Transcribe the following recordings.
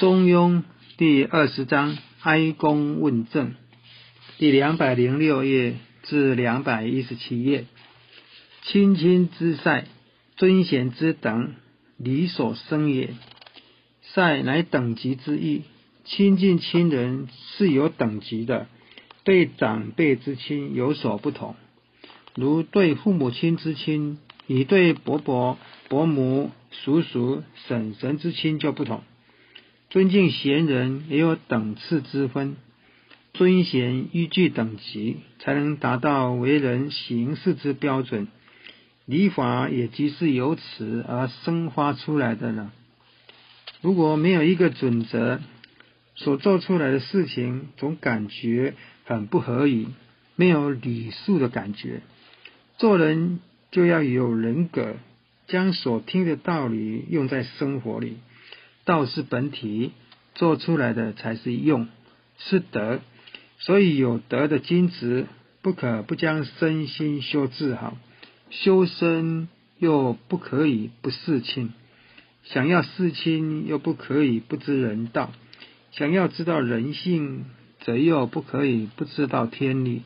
中庸第二十章哀公问政，第两百零六页至两百一十七页。亲亲之塞，尊贤之等，理所生也。塞乃等级之意，亲近亲人是有等级的，对长辈之亲有所不同。如对父母亲之亲，与对伯伯、伯母、叔叔、婶婶之亲就不同。尊敬贤人也有等次之分，尊贤依据等级，才能达到为人行事之标准。礼法也即是由此而生发出来的呢。如果没有一个准则，所做出来的事情总感觉很不合理，没有礼数的感觉。做人就要有人格，将所听的道理用在生活里。道是本体，做出来的才是用，是德。所以有德的君子，不可不将身心修治好。修身又不可以不事亲，想要事亲又不可以不知人道。想要知道人性，则又不可以不知道天理。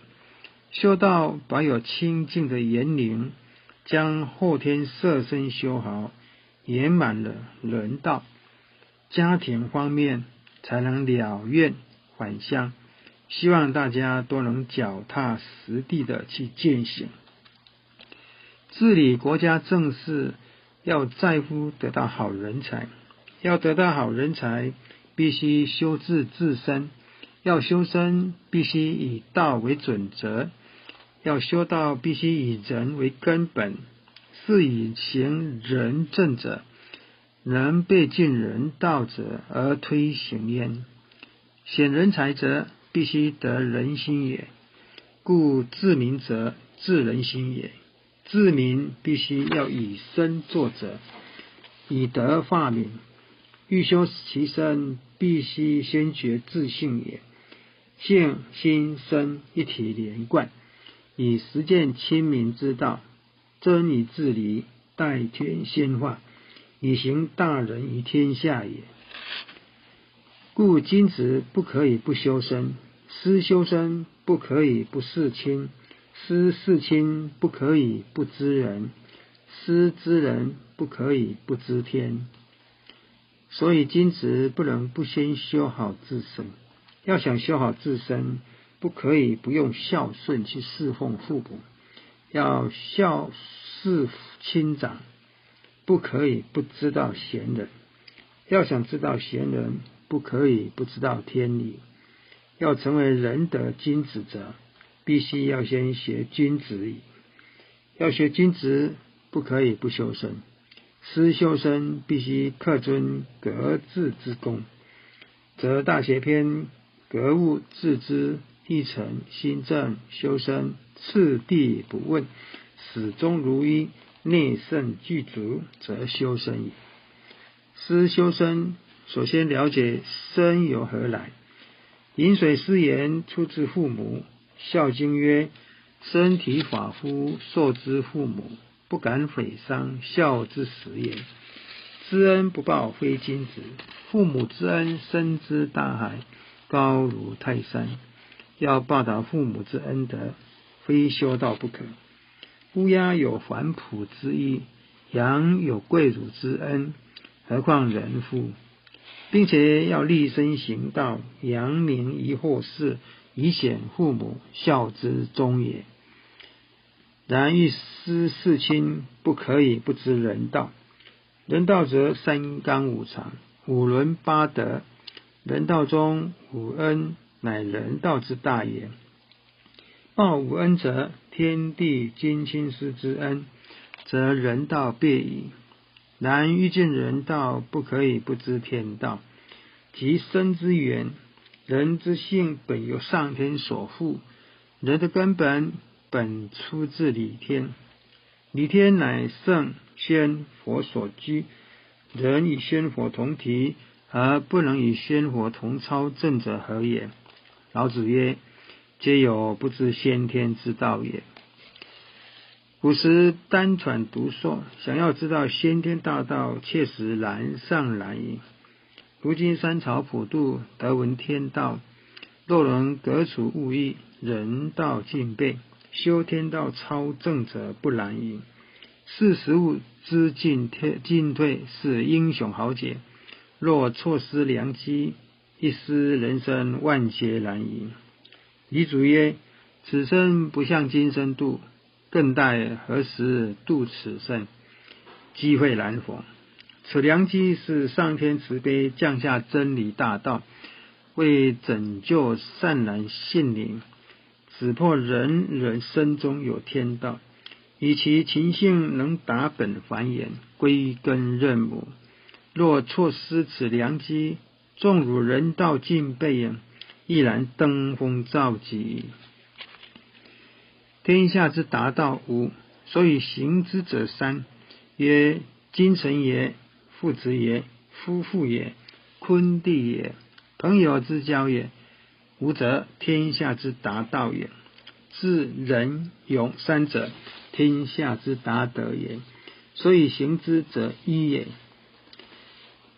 修道保有清净的言灵，将后天色身修好，圆满了人道。家庭方面才能了愿返乡，希望大家都能脚踏实地的去践行。治理国家政事要在乎得到好人才，要得到好人才，必须修治自身。要修身，必须以道为准则；要修道，必须以人为根本。是以行仁政者。能被尽人道者而推行焉。显人才者，必须得人心也。故治民者，治人心也。治民必须要以身作则，以德化民。欲修其身，必须先觉自性也。性心身一体连贯，以实践亲民之道，真以治理，代天先化。以行大人于天下也。故君子不可以不修身，思修身不可以不事亲，思事亲不可以不知人，思知人不可以不知天。所以君子不能不先修好自身。要想修好自身，不可以不用孝顺去侍奉父母，要孝事亲长。不可以不知道贤人，要想知道贤人，不可以不知道天理。要成为仁德君子者，必须要先学君子矣。要学君子，不可以不修身。思修身，必须克尊格致之功。则大学篇格物致知，一诚心正修身，次第不问，始终如一。内圣具足，则修身矣。思修身，首先了解身由何来。饮水思源，出自父母。《孝经》曰：“身体发肤，受之父母，不敢毁伤，孝之始也。”知恩不报，非君子。父母之恩，深之大海，高如泰山。要报答父母之恩德，非修道不可。乌鸦有反哺之意，羊有跪乳之恩，何况人乎？并且要立身行道，扬名于后世，以显父母孝之忠也。然欲思事亲，不可以不知人道。人道则三纲五常、五伦八德。人道中五恩，乃人道之大也。报五恩者，天地君亲师之恩，则人道必矣。然欲见人道，不可以不知天道。即生之源，人之性本由上天所赋，人的根本本出自理天，理天乃圣仙佛所居。人与仙佛同体，而不能与仙佛同操正者何也？老子曰。皆有不知先天之道也。古时单传独说，想要知道先天大道，确实难上难矣。如今三朝普渡，得闻天道。若能革除物欲，人道尽备，修天道超正者不难矣。是时物之进退进退，是英雄豪杰。若错失良机，一失人生，万劫难矣。遗嘱曰：此生不向今生度，更待何时度此生？机会难逢。此良机是上天慈悲降下真理大道，为拯救善男信灵，指破人人身中有天道，以其情性能达本繁衍，归根认母。若错失此良机，纵汝人道尽备，亦然登峰造极。天下之达道无，所以行之者三：曰君臣也，父子也，夫妇也，坤弟也，朋友之交也。无则天下之达道也。智仁勇三者，天下之达德也。所以行之者一也。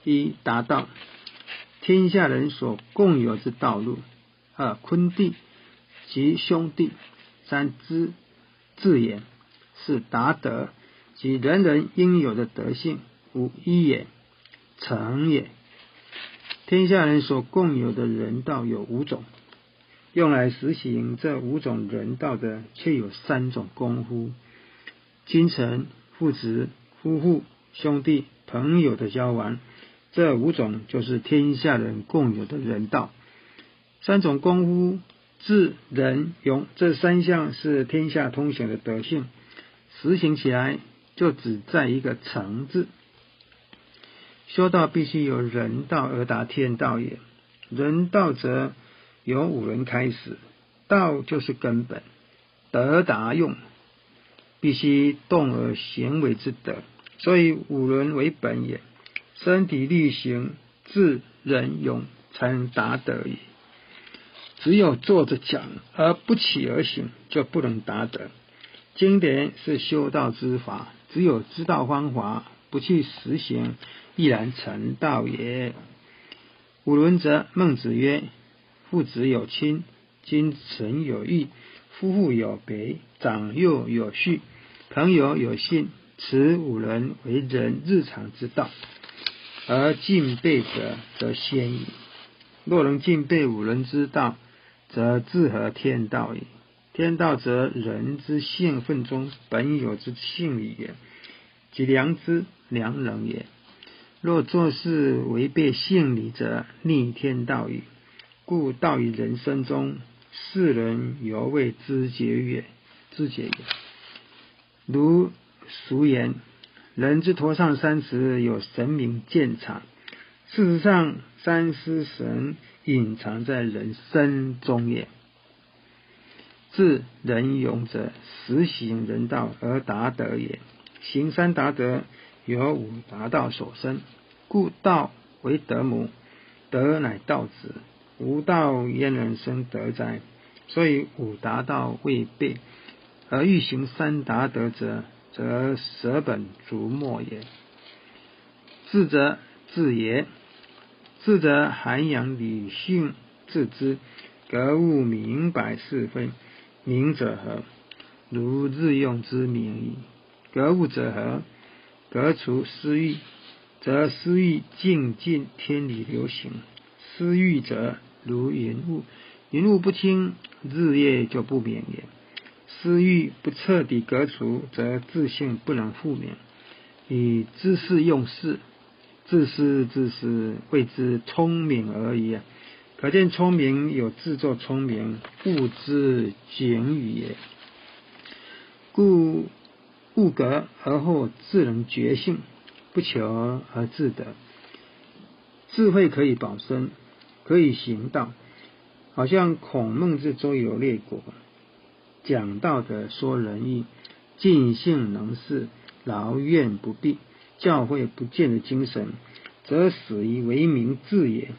一达道，天下人所共有之道路；二坤地及兄弟；三知智也，是达德及人人应有的德性。五一也，成也。天下人所共有的人道有五种，用来实行这五种人道的，却有三种功夫：君臣、父子、夫妇、兄弟、朋友的交往。这五种就是天下人共有的人道，三种功夫智仁勇这三项是天下通行的德性，实行起来就只在一个诚字。修道必须由人道而达天道也，人道则由五伦开始，道就是根本，德达用必须动而行为之德，所以五伦为本也。身体力行，智仁勇，才能达得矣。只有坐着讲而不起而行，就不能达得。经典是修道之法，只有知道方法，不去实行，亦然成道也。五伦则，孟子曰：父子有亲，君臣有义，夫妇有别，长幼有序，朋友有信。此五伦为人日常之道。而敬备者，则先矣。若能敬备五伦之道，则自合天道矣。天道则人之性分中本有之性理也，即良知、良能也。若做事违背性理，则逆天道矣。故道于人生中，世人犹未知觉也，知觉也。如俗言。人之头上三尺，有神明鉴察。事实上，三尸神隐藏在人身中也。智人勇者，实行人道而达德也。行三达德，由五达道所生。故道为德母，德乃道子。无道焉能生德哉？所以五达道未备，而欲行三达德者。则舍本逐末也。智则智也，智则涵养理性，自知格物明白是非。明者何？如日用之明矣。格物者何？格除私欲，则私欲尽尽天理流行。私欲者如云雾，云雾不清，日夜就不眠也。私欲不彻底革除，则自性不能复明。以知识用事，自私自私，谓之聪明而已！可见聪明有自作聪明，物之简语也。故物格而后自能觉性，不求而自得。智慧可以保身，可以行道，好像孔孟之周游列国。讲道的说仁义，尽性能事，劳怨不避，教诲不见的精神，则始于为民治也。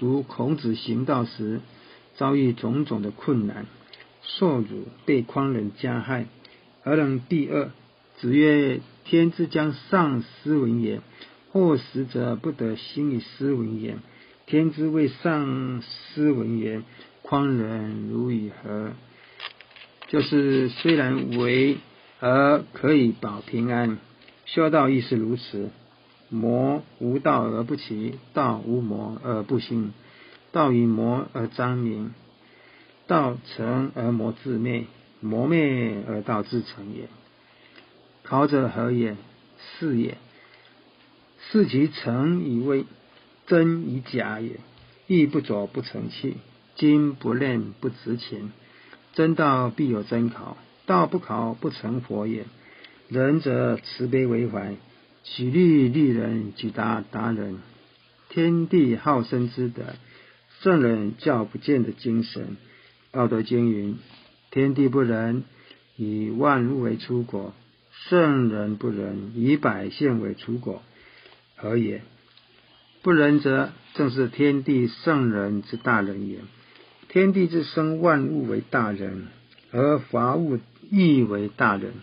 如孔子行道时，遭遇种种的困难，受辱，被匡人加害，而能第二。子曰：“天之将丧斯文也，或实则不得心以斯文言。天之为丧斯文言，匡人如与何？就是虽然为而可以保平安，修道亦是如此。魔无道而不起，道无魔而不兴。道以魔而彰明，道成而魔自灭，魔灭而道自成也。考者何也？是也。是其成以为真以假也。义不左不成器，今不练不值钱。真道必有真考，道不考不成佛也。仁者慈悲为怀，举利利人，举达达人。天地好生之德。圣人教不见的精神，道德经云：天地不仁，以万物为出国；圣人不仁，以百姓为出国。何也？不仁者，正是天地圣人之大人也。天地之生万物为大人，而伐物亦为大人。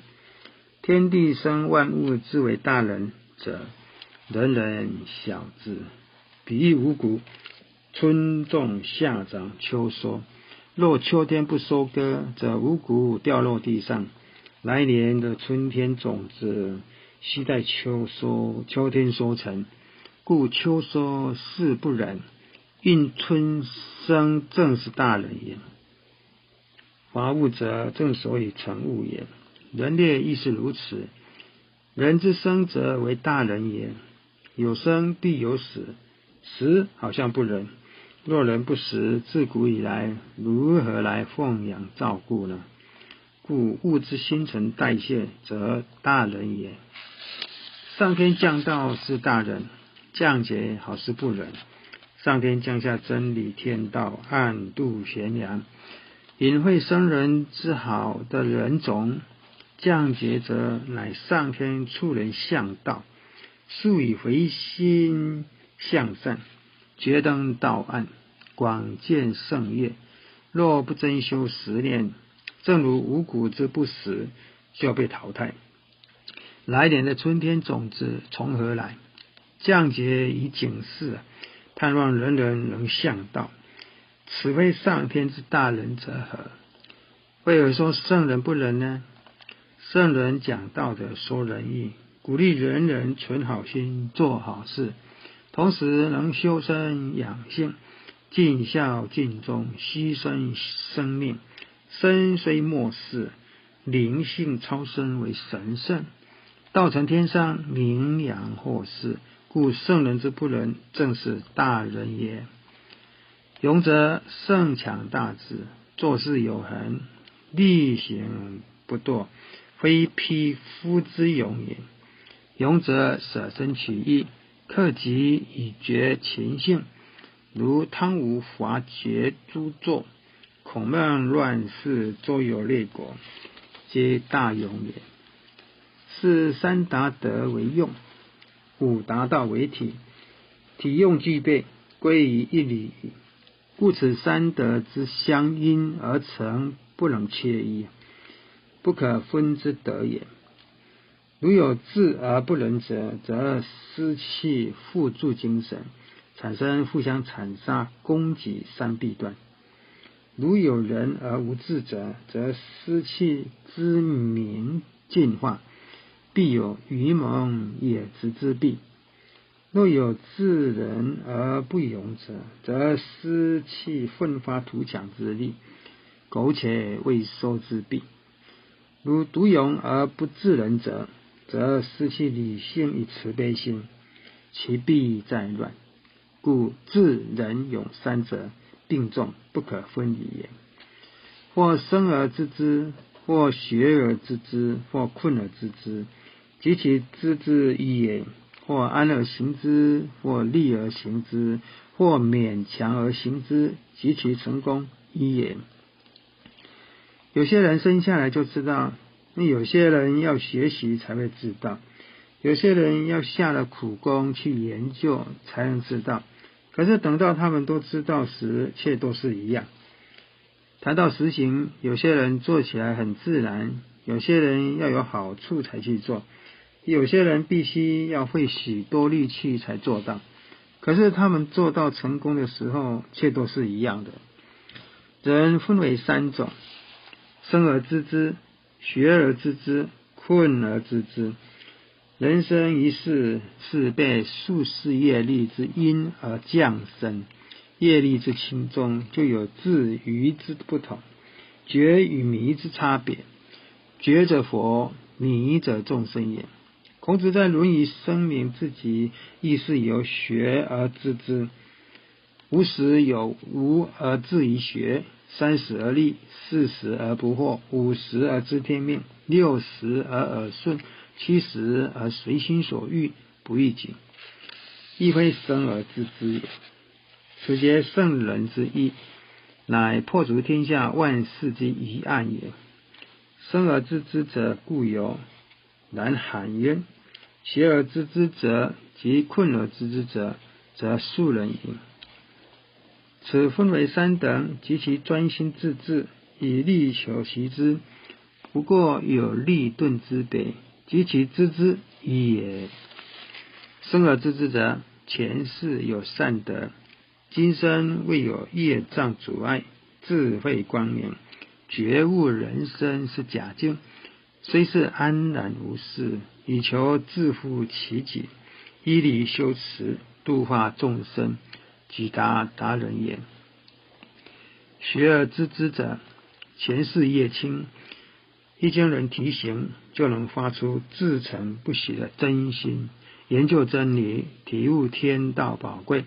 天地生万物之为大人者，人人晓之。比喻五谷。春种夏长秋收，若秋天不收割，则五谷掉落地上。来年的春天种子，需待秋收，秋天收成。故秋收事不忍，应春生正是大人也。伐物者，正所以成物也。人列亦是如此。人之生则为大人也。有生必有死，死好像不仁。若人不食，自古以来如何来奉养照顾呢？故物之新陈代谢，则大人也。上天降道是大人，降劫好是不仁。上天降下真理天道，暗度贤良，隐晦生人之好的人种；降劫则乃上天处人向道，素以回心向善。觉登道岸，广见圣业。若不真修十念，正如五谷之不死，就要被淘汰。来年的春天种子从何来？降劫以警示，盼望人人能向道。此非上天之大人者何？为何说圣人不仁呢？圣人讲道的说仁义，鼓励人人存好心，做好事。同时能修身养性，尽孝尽忠，牺牲生命，身虽末世，灵性超生为神圣，道成天上，名扬祸世。故圣人之不仁，正是大人也。勇者胜强大志，做事有恒，力行不惰，非匹夫之勇也。勇者舍身取义。克己以绝禽性，如汤武伐桷诸纣，孔孟乱世周游列国，皆大勇也。是三达德为用，五达到为体，体用具备，归于一理，故此三德之相因而成，不能缺一，不可分之德也。如有智而不仁者，则失气互助精神，产生互相残杀、攻击三弊端；如有仁而无智者，则失气之明进化，必有愚蒙也直之弊。若有智人而不勇者，则失去奋发图强之力，苟且未收之弊。如独勇而不智人者，则失去理性与慈悲心，其必在乱。故智、仁、勇三者并重，不可分离也。或生而知之，或学而知之，或困而知之，及其知之一也；或安而行之，或利而行之，或勉强而行之，及其成功一也。有些人生下来就知道。那有些人要学习才会知道，有些人要下了苦功去研究才能知道。可是等到他们都知道时，却都是一样。谈到实行，有些人做起来很自然，有些人要有好处才去做，有些人必须要费许多力气才做到，可是他们做到成功的时候，却都是一样的。人分为三种：生而知之、学而知之、困而知之。人生一世是被数世业力之因而降生，业力之轻重就有智愚之不同，觉与迷之差别。觉者佛，迷者众生也。孔子在《论语》声明自己亦是由学而知之，无时有无而志于学，三十而立，四十而不惑，五十而知天命，六十而耳顺。七十而随心所欲，不逾矩，亦非生而知之也。此皆圣人之意，乃破除天下万事之疑案也。生而知之者，故有然罕焉；学而知之者，及困而知之者，则庶人矣。此分为三等，及其专心致志以力求其之，不过有利钝之别。及其知之也。生而知之者，前世有善德，今生未有业障阻碍，智慧光明，觉悟人生是假境，虽是安然无事，以求自负其己，依理修持，度化众生，即达达人也。学而知之者，前世业轻。一经人提醒，就能发出自诚不息的真心，研究真理，体悟天道宝贵，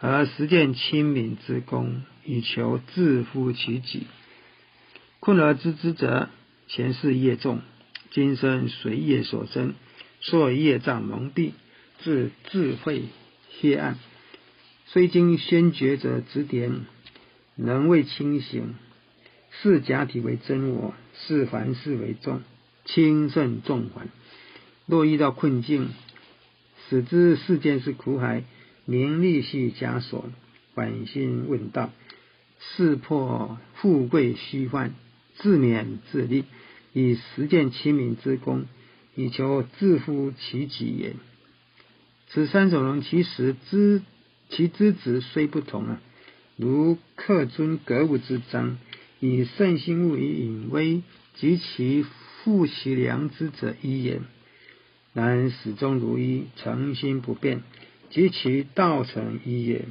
而实践亲民之功，以求自负其己。困而知之者，前世业重，今生随业所生，受业障蒙蔽，致智慧黑暗。虽经先觉者指点，能未清醒。视假体为真我，视凡事为重，轻胜重还。若遇到困境，使之世间是苦海，名利系枷锁，反心问道，识破富贵虚幻，自勉自立，以实践亲民之功，以求自乎其己也。此三种人，其实知其资质虽不同啊，如克尊格物之章。以圣心物以隐微，及其负其良知者一也。然始终如一，诚心不变，及其道成一也。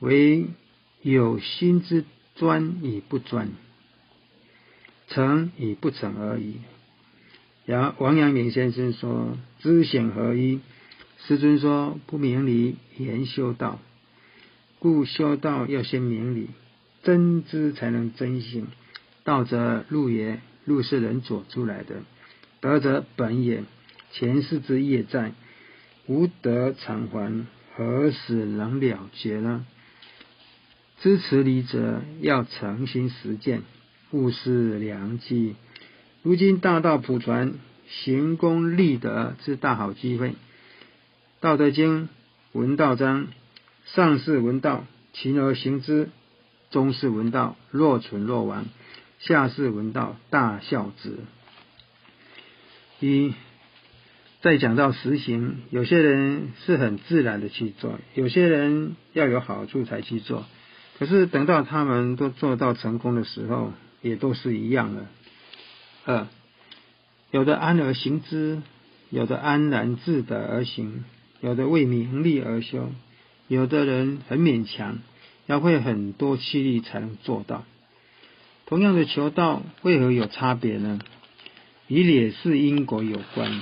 唯有心之专与不专，成与不成而已。然王阳明先生说：“知显合一。”师尊说：“不明理言修道，故修道要先明理。”真知才能真行，道则路也，路是人走出来的；德则本也，前世之业在，无德偿还，何时能了结呢？知此理者，要诚心实践，勿失良机。如今大道普传，行功立德之大好机会。道德经文道章，上士闻道，勤而行之。中士闻道，若存若亡；下士闻道，大孝之。一再讲到实行，有些人是很自然的去做，有些人要有好处才去做。可是等到他们都做到成功的时候，也都是一样的。二有的安而行之，有的安然自得而行，有的为名利而修，有的人很勉强。要费很多气力才能做到。同样的求道，为何有差别呢？与劣势因果有关，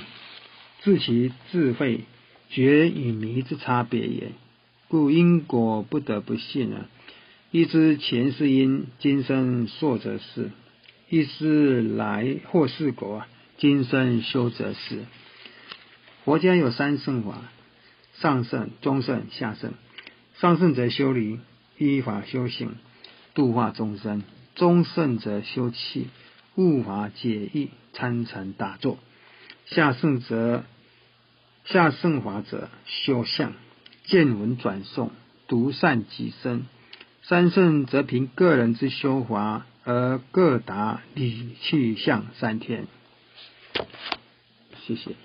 自其智慧觉与迷之差别也。故因果不得不信啊！一知前世因，今生受则是；一知来或是果，今生修则是。佛家有三圣法：上圣、中圣、下圣。上圣则修理。依法修行，度化众生；中圣者修气，悟法解义，参禅打坐；下圣者下圣法者修相，见闻转诵，独善己身；三圣则凭个人之修华而各达理气象三天。谢谢。